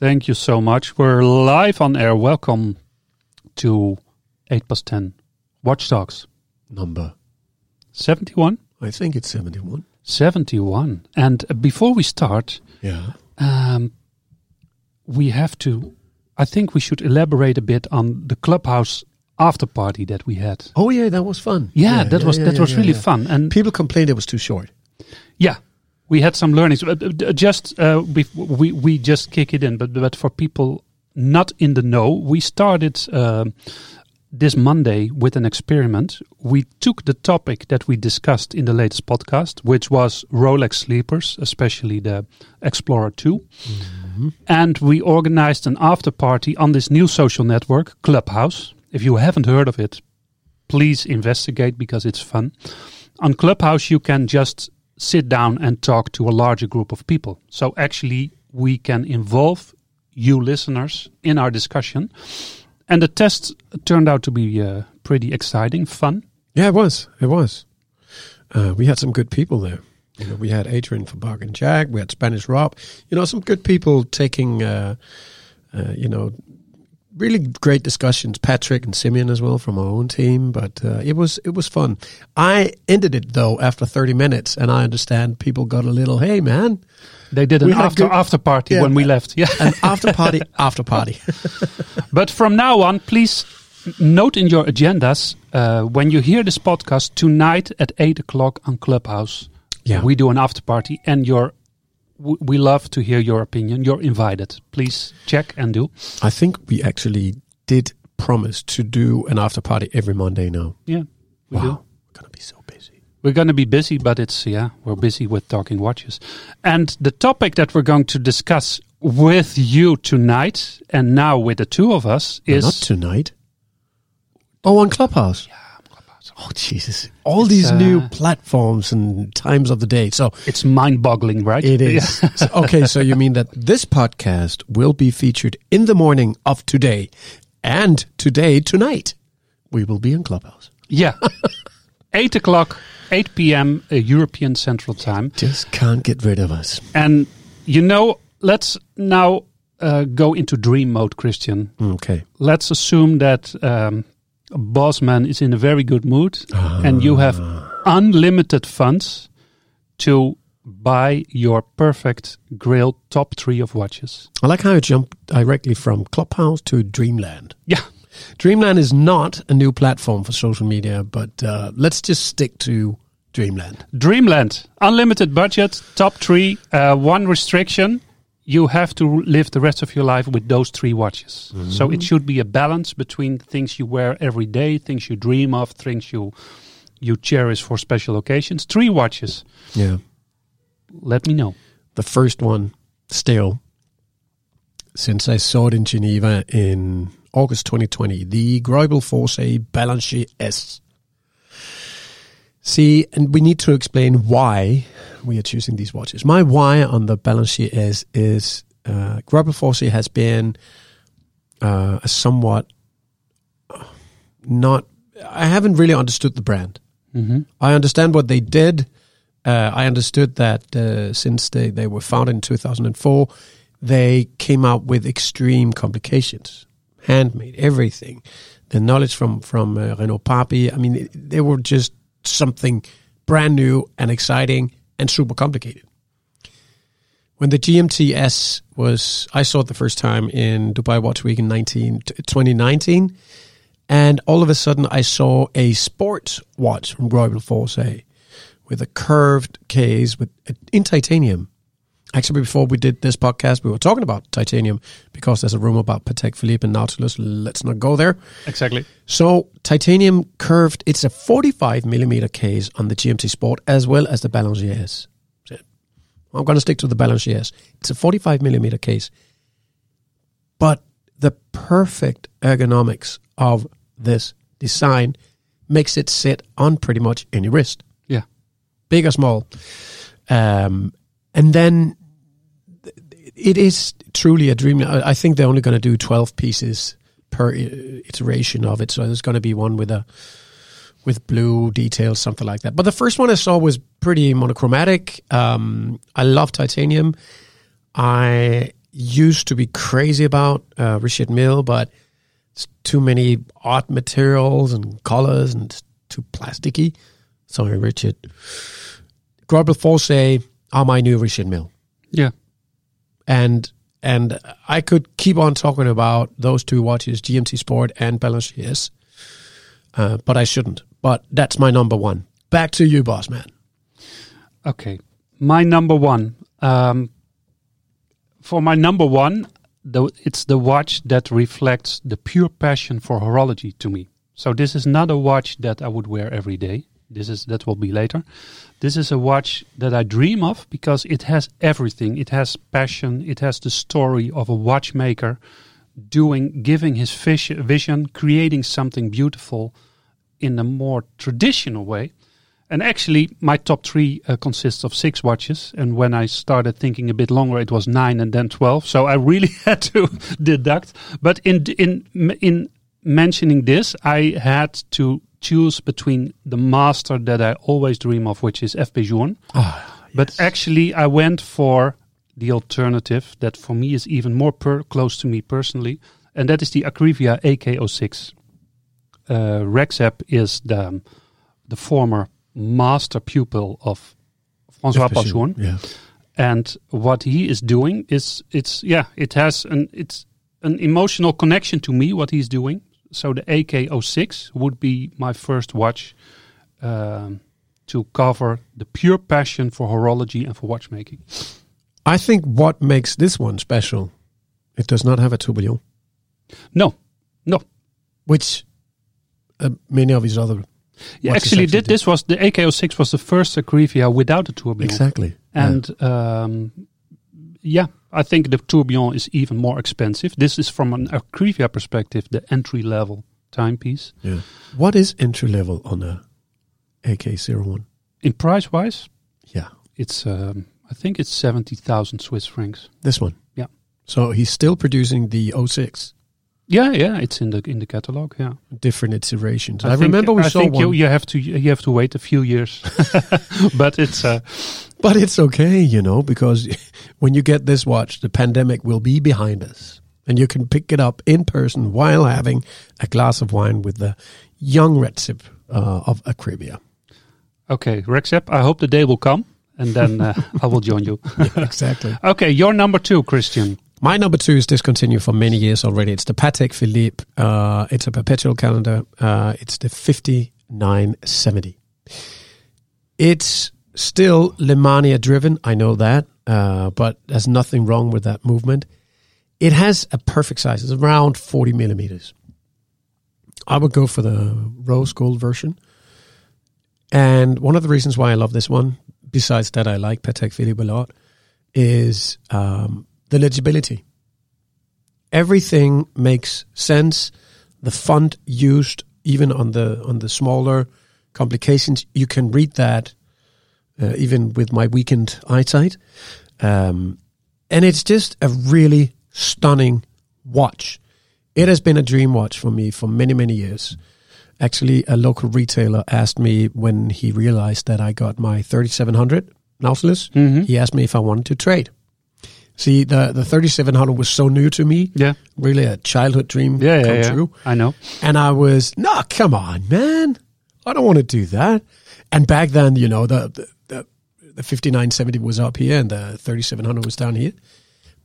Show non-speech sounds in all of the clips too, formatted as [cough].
Thank you so much. We're live on air. Welcome to 8 past 10 Watch Talks Number. 71? I think it's 71. 71. And before we start, Yeah. um, we have to, I think we should elaborate a bit on the clubhouse after party that we had. Oh yeah, that was fun. Yeah, that was that yeah, was yeah, really yeah. fun. And People complained it was too short. Yeah, we had some learnings. Uh, uh, Just uh, we, we we just kick it in, but but for people not in the know, we started um this Monday with an experiment. We took the topic that we discussed in the latest podcast, which was Rolex sleepers, especially the Explorer 2. And we organized an after party on this new social network, Clubhouse. If you haven't heard of it, please investigate because it's fun. On Clubhouse, you can just sit down and talk to a larger group of people. So actually, we can involve you listeners in our discussion. And the test turned out to be uh, pretty exciting, fun. Yeah, it was. It was. Uh, we had some good people there. You know, we had Adrian from Bark and Jack. We had Spanish Rob. You know, some good people taking, uh, uh, you know, really great discussions. Patrick and Simeon as well from our own team. But uh, it was it was fun. I ended it though after 30 minutes, and I understand people got a little, hey man, They did an after good- after party Yeah. when we left. Yeah. an after [laughs] party, after party. [laughs] But from now on, please note in your agendas uh, when you hear this podcast tonight at eight o'clock on Clubhouse. Yeah. we do an after party, and your we love to hear your opinion. You're invited. Please check and do. I think we actually did promise to do an after party every Monday now. Yeah, we wow, do. we're gonna be so busy. We're going to be busy, but it's yeah, we're busy with talking watches. And the topic that we're going to discuss with you tonight, and now with the two of us, is not tonight. Oh, on Clubhouse. Yeah, Clubhouse. Oh, Jesus! All these uh, new platforms and times of the day. So it's mind-boggling, right? it is. [laughs] So- okay, so you mean that this podcast will be featured in the morning of today, and today tonight we will be in Clubhouse. Yeah. [laughs] 8 o'clock, 8 p.m. Uh, European Central Time. Just can't get rid of us. And, you know, let's now uh, go into dream mode, Christian. Okay. Let's assume that um, Bossman is in a very good mood and you have unlimited funds to buy your perfect grail top three of watches. I like how you jump directly from Clubhouse to Dreamland. Yeah. Dreamland is not a new platform for social media, but uh, let's just stick to Dreamland. Dreamland, unlimited budget, top three, uh, one restriction. You have to live the rest of your life with those three watches. Mm-hmm. So it should be a balance between things you wear every day, things you dream of, things you you cherish for special occasions. Three watches. Yeah. Let me know. The first one, still, since I saw it in Geneva in August 2020, the Greubel Forsey Balancier S. See, and we need to explain why we are choosing these watches. My why on the Balancier S is uh, Greubel Forsey has been uh, a somewhat uh, not. I haven't really understood the brand. Mm-hmm. I understand what they did. Uh, I understood that uh, since they, they were founded in 2004, they came out with extreme complications, handmade everything. The knowledge from from uh, Renaud Papi, I mean, they were just something brand new and exciting and super complicated. When the GMT-S was, I saw it the first time in Dubai Watch Week in 19, 2019, and all of a sudden I saw a sports watch from Greubel Forsey eh, with a curved case with uh, in titanium. Actually, before we did this podcast, we were talking about titanium because there's a rumor about Patek Philippe and Nautilus. Let's not go there. Exactly. So titanium curved. It's a 45 millimeter case on the GMT Sport as well as the Balancier S. So I'm going to stick to the Balancier S. It's a 45 millimeter case. but the perfect ergonomics of this design makes it sit on pretty much any wrist, Yeah. big or small. Um, and then it is truly a dream. I I think they're only going to do 12 pieces per iteration of it. So there's going to be one with a with blue details, something like that. But the first one I saw was pretty monochromatic. Um, I love titanium. I used to be crazy about uh, Richard Mille, but it's too many odd materials and colors and too plasticky. Sorry, Richard. Greubel Forsey are my new Richard Mille Yeah. And and I could keep on talking about those two watches, GMT Sport and Balancier S, uh, but I shouldn't. But that's my number one. Back to you, boss man. Okay. My number one. Um, for my number one, the, it's the watch that reflects the pure passion for horology to me. So this is not a watch that I would wear every day. This is that will be later. This is a watch that I dream of because it has everything. It has passion. It has the story of a watchmaker doing, giving his vision, creating something beautiful in a more traditional way. And actually, my top three uh, consists of six watches. And when I started thinking a bit longer, it was nine and then twelve. So I really [laughs] had to deduct. But in in in mentioning this, I had to choose between the master that I always dream of, which is F. Journe. But actually, I went for the alternative that for me is even more per- close to me personally, and that is the Akrivia AK06. Uh, Rexhep is the the former master pupil of François Passion, Yeah. and what he is doing is it's yeah it has an it's an emotional connection to me what he's doing. So the AK06 would be my first watch um, to cover the pure passion for horology and for watchmaking. I think what makes this one special, it does not have a tourbillon, No, no. which uh, many of his other Yeah, actually, did, this was the AK06 was the first Akrivia without a tourbillon. exactly. And um, yeah, I think the tourbillon is even more expensive. This is from an Akrivia perspective, the entry level timepiece. yeah. What is entry level on a AK01? In price wise, Yeah, it's um, I think it's seventy thousand Swiss francs. this one. Yeah. So he's still producing the 06, Yeah, yeah, it's in the in the catalog. Yeah, different iterations. I, think- remember we I saw think one. You, you have to you have to wait a few years, [laughs] but it's uh, But it's okay, you know, because [laughs] when you get this watch, the pandemic will be behind us. And you can pick it up in person while having a glass of wine with the young Rexhep uh, of Akrivia. okay. Rexhep, I hope the day will come, and then uh, [laughs] I will join you. [laughs] exactly. okay, your number two, Christian. My number two is discontinued for many years already. It's the Patek Philippe. Uh, it's a perpetual calendar. Uh, it's the 5970. It's still Lemania driven. I know that, uh, but there's nothing wrong with that movement. It has a perfect size. It's around 40 millimeters. I would go for the rose gold version. And one of the reasons why I love this one, besides that I like Patek Philippe a lot, is um, the legibility. Everything makes sense. The font used, even on the on the smaller complications, you can read that uh, even with my weakened eyesight. Um, and it's just a really stunning watch. It has been a dream watch for me for many, many years. Actually, a local retailer asked me when he realized that I got my 3700 Nautilus, he asked me if I wanted to trade. See, the, the 3700 was so new to me. Yeah. Really a childhood dream Yeah, yeah, come yeah. true. I know. And I was, no, come on, man. I don't want to do that. And back then, you know, the, the, the, the 5970 was up here and the 3700 was down here.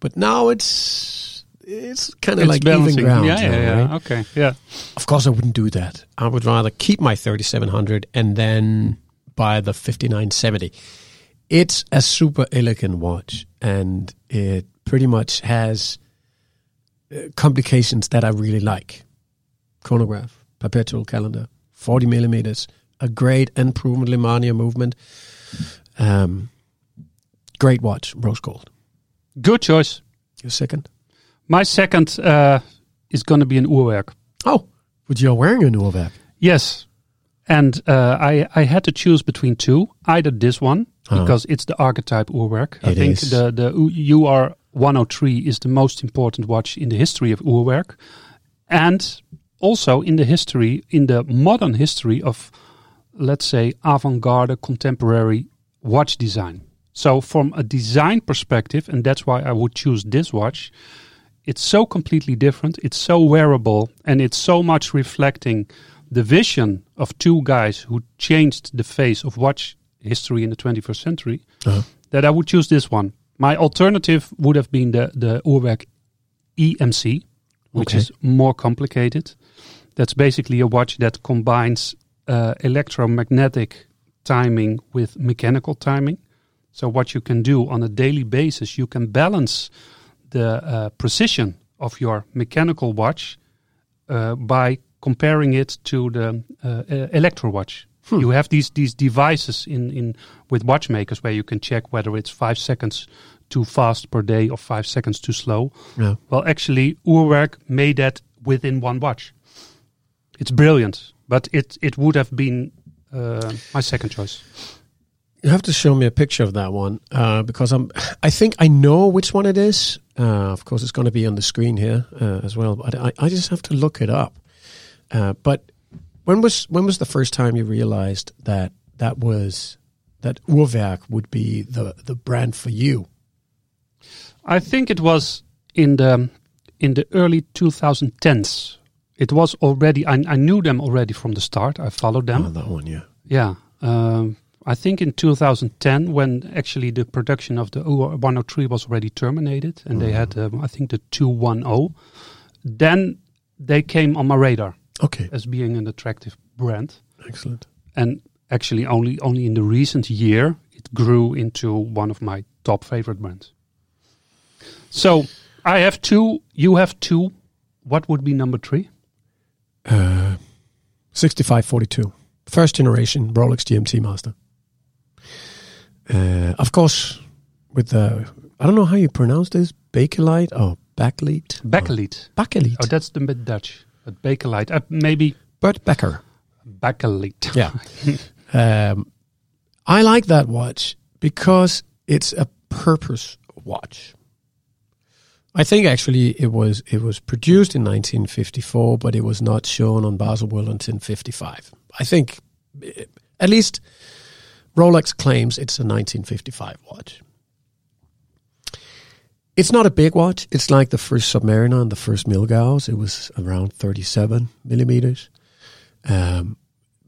But now it's, it's kind of like balancing. even ground. Yeah, yeah, now, yeah. Okay, yeah. Of course, I wouldn't do that. I would rather keep my 3700 and then buy the 5970. It's a super elegant watch and it pretty much has uh, complications that I really like. Chronograph, perpetual calendar, 40 millimeters, a great and proven Lemania movement. Um, great watch, rose gold. Good choice. Your second? My second uh, is going to be an Urwerk. Oh, but you're wearing a Urwerk. Yes. And uh, I, I had to choose between two. Either this one, because it's the archetype Urwerk. I think is. the, the UR 103 is the most important watch in the history of Urwerk. And also in the history, in the modern history of, let's say, avant-garde contemporary watch design. So from a design perspective, and that's why I would choose this watch, it's so completely different. It's so wearable, and it's so much reflecting the vision of two guys who changed the face of watch history in the 21st century. Uh-huh. That I would choose this one. My alternative would have been the the Urwerk EMC, which Okay. is more complicated. That's basically a watch that combines uh, electromagnetic timing with mechanical timing. So what you can do on a daily basis, you can balance the uh, precision of your mechanical watch uh, by comparing it to the uh, electro watch. You have these these devices in, in with watchmakers where you can check whether it's five seconds too fast per day or five seconds too slow. Yeah. Well, actually, Urwerk made that within one watch. It's brilliant, but it it would have been uh, my second choice. You have to show me a picture of that one uh, because I'm. I think I know which one it is. Uh, of course, it's going to be on the screen here uh, as well. But I, I just have to look it up. Uh, but when was when was the first time you realized that that was that Urwerk would be the the brand for you? I think it was in the in the early 2010s. It was already. I, I knew them already from the start. I followed them. Oh, that one, yeah. Yeah. Um, I think in 2010, when actually the production of the UR 103 was already terminated, and they had, um, I think, the 210, then they came on my radar Okay, as being an attractive brand. excellent. And actually, only only in the recent year, it grew into one of my top favorite brands. So I have two. You have two. What would be number three? Uh, 6542. First generation Rolex GMT Master. Uh, of course, with the, I don't know how you pronounce this, Bakelite or Backlead? Bakelite. Bakelite. Oh, that's the bit Dutch. But Bakelite. Uh, maybe Bert Becker. Bakelite. Yeah. [laughs] um, I like that watch because it's a purpose watch. I think actually it was it was produced in 1954, but it was not shown on Baselworld until 55. I think, eh, at least, Rolex claims it's a 1955 watch. It's not a big watch. It's like the first Submariner and the first Milgauss. It was around 37 millimeters. Um,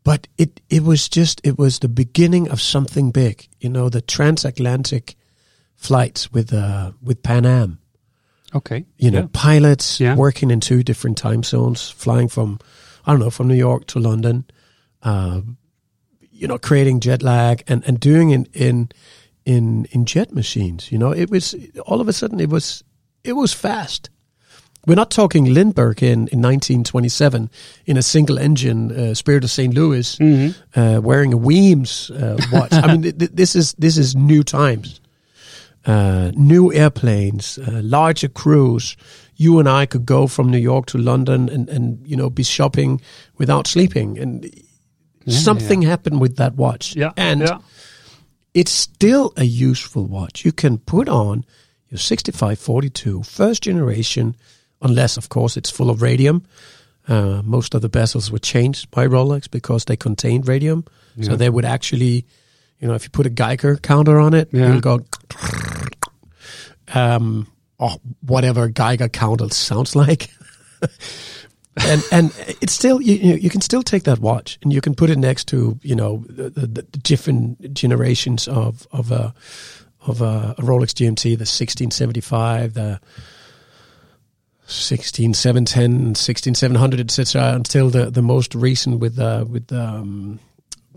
but it it was just it was the beginning of something big. You know, the transatlantic flights with uh with Pan Am. Okay. You know, Yeah. pilots Yeah. working in two different time zones, flying from I don't know from New York to London. Um, you know, creating jet lag and and doing it in in in jet machines. You know, it was all of a sudden it was it was fast. We're not talking Lindbergh in, in 1927 in a single engine uh, Spirit of St. Louis uh, wearing a Weems uh, watch. I mean, th- th- this is this is new times, uh, new airplanes, uh, larger crews. You and I could go from New York to London and, and you know be shopping without sleeping, and something happened with that watch. Yeah. and yeah. it's still a useful watch. You can put on your 6542 first generation, unless, of course, it's full of radium. Uh, most of the bezels were changed by Rolex because they contained radium. So they would actually, you know, if you put a Geiger counter on it, Yeah. it'll go, um, or whatever Geiger counter sounds [laughs] like. and and it's still you, you you can still take that watch and you can put it next to you know the, the, the different generations of of a of a, a Rolex GMT, the 1675, the 16710, 16700, etc. Until the the most recent with the with um,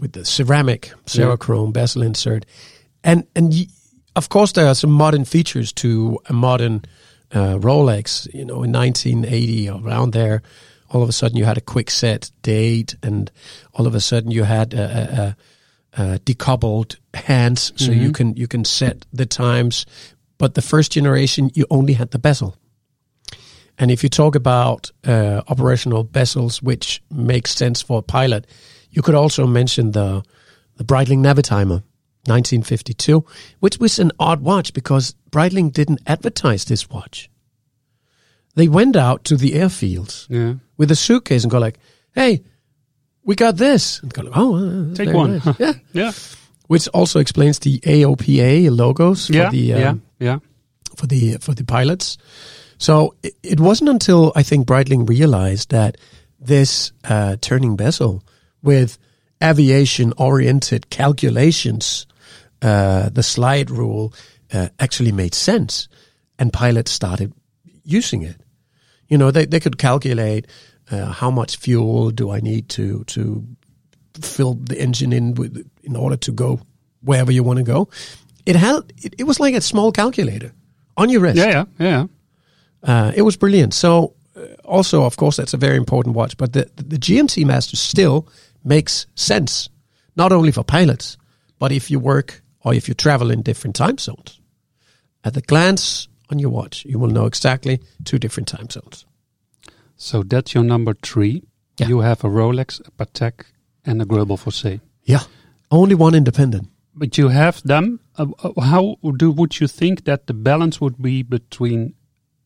with the ceramic Cerachrome bezel insert, and and y- of course there are some modern features to a modern uh, Rolex. You know, in 1980 around there, all of a sudden you had a quick set date, and all of a sudden you had a, a, a, a decoupled hands, so you can you can set the times. But the first generation, you only had the bezel. And if you talk about uh, operational bezels, which makes sense for a pilot, you could also mention the the Breitling Navitimer, 1952, which was an odd watch because Breitling didn't advertise this watch. They went out to the airfields Yeah. with a suitcase and go like, "Hey, we got this." And go like, "Oh, uh, Take one. nice." [laughs] yeah. Yeah. Which also explains the AOPA logos for Yeah. the um, yeah. Yeah. for the for the pilots. So it, it wasn't until I think Breitling realized that this uh, turning bezel with aviation oriented calculations, uh, the slide rule, uh, actually made sense, and pilots started using it. You know, they they could calculate uh, how much fuel do I need to to fill the engine in with in order to go wherever you want to go. It had it, it was like a small calculator on your wrist. Yeah. Yeah. Yeah. Uh, it was brilliant. So, also, of course, that's a very important watch. But the the GMT Master still makes sense, not only for pilots, but if you work or if you travel in different time zones. At the glance on your watch, you will know exactly two different time zones. So that's your number three. Yeah. You have a Rolex, a Patek, and a Greubel Forsey. Yeah, only one independent. But you have them. Uh, uh, how do would you think that the balance would be between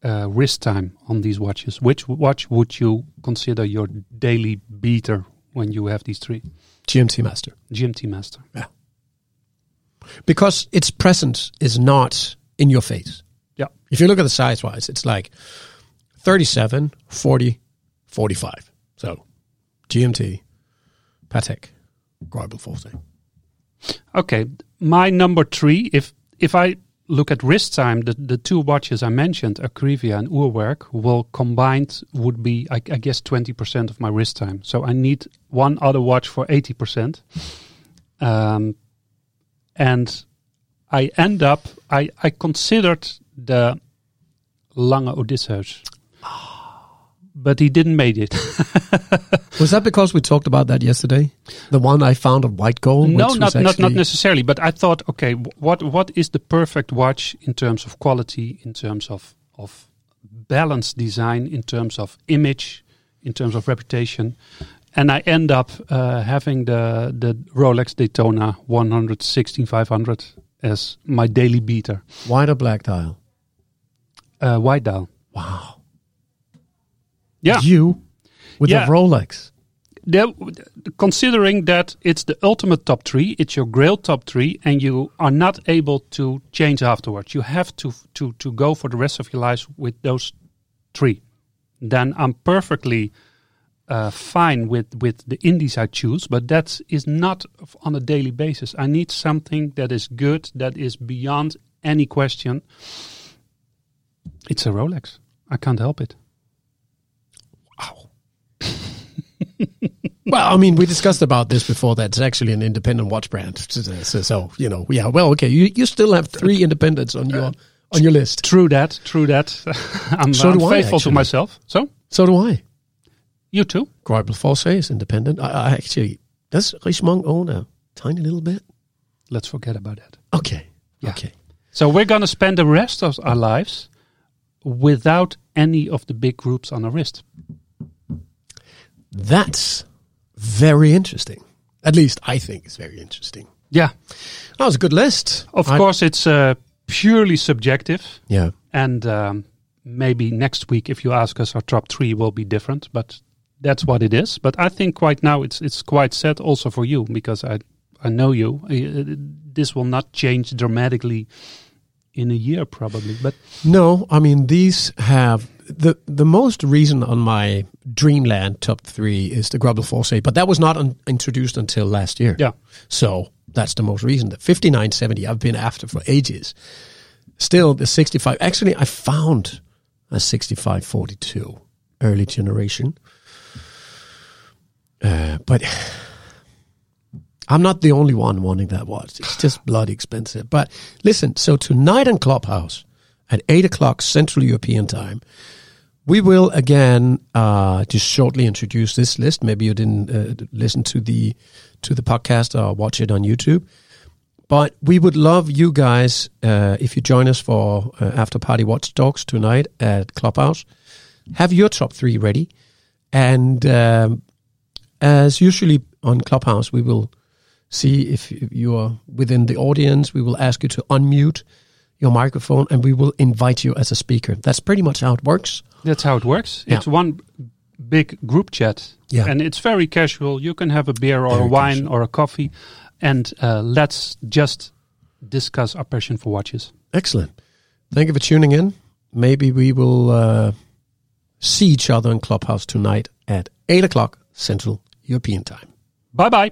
uh, wrist time on these watches? Which watch would you consider your daily beater when you have these three? GMT Master. GMT Master. Yeah. Because its presence is not in your face. Yeah. If you look at the size wise, it's like 37, 40, 45. So GMT, Patek, Greubel Forsey. Okay, my number three. If if I look at wrist time, the, the two watches I mentioned, Akrivia and Urwerk, will combined would be I, I guess twenty percent of my wrist time. So I need one other watch for eighty percent, um, and I end up I I considered the Lange Odysseus. But he didn't make it. [laughs] Was that because we talked about that yesterday? The one I found of white gold? No, not, not not necessarily. But I thought, okay, what what is the perfect watch in terms of quality, in terms of of balanced design, in terms of image, in terms of reputation, and I end up uh, having the the Rolex Daytona 116 500 as my daily beater, White or black dial? uh, white dial. Wow. Yeah, You with Yeah. a Rolex. Considering that it's the ultimate top three, it's your grail top three, and you are not able to change afterwards. You have to to to go for the rest of your lives with those three. Then I'm perfectly uh, fine with with the indies I choose, but that is not on a daily basis. I need something that is good, that is beyond any question. It's a Rolex. I can't help it. Well, I mean, we discussed about this before. That's actually an independent watch brand. So, so- you know, yeah. Well, okay. You you still have three independents on your uh, on your list. True that. True that. [laughs] I'm, So I'm do I, faithful to myself. So So do I. you too. Greubel Forsey is independent. I, I actually does Richemont own a tiny little bit? Let's forget about that. Okay. Yeah. Okay. So we're going to spend the rest of our lives without any of the big groups on our wrist. That's very interesting. At least I think it's very interesting. Yeah. That was a good list. Of I- course, it's uh, purely subjective. Yeah. And um, maybe next week, if you ask us, our top three will be different. But that's what it is. But I think quite now it's it's quite set also for you because I I know you. Uh, This will not change dramatically in a year probably. But No, I mean these have the the most reason on my Dreamland top three is the Greubel Forsey, but that was not un- introduced until last year. yeah, So that's the most reason. The 5970 I've been after for ages. Still the 65. Actually, I found a 6542 early generation. Uh, but [sighs] I'm not the only one wanting that watch. It's just bloody expensive. But listen, so tonight in Clubhouse at 8 o'clock Central European time, we will again uh, just shortly introduce this list. Maybe you didn't uh, listen to the to the podcast or watch it on YouTube. But we would love you guys uh, if you join us for uh, after party watch talks tonight at Clubhouse. have your top three ready. And um, as usually on Clubhouse, we will see if you are within the audience. We will ask you to unmute your microphone and we will invite you as a speaker. That's pretty much how it works. That's how it works. Yeah. It's one big group chat. Yeah. And it's very casual. You can have a beer or Very a wine casual. or a coffee. And uh, let's just discuss our passion for watches. Excellent. Thank you for tuning in. Maybe we will uh, see each other in Clubhouse tonight at 8 o'clock Central European Time. Bye bye.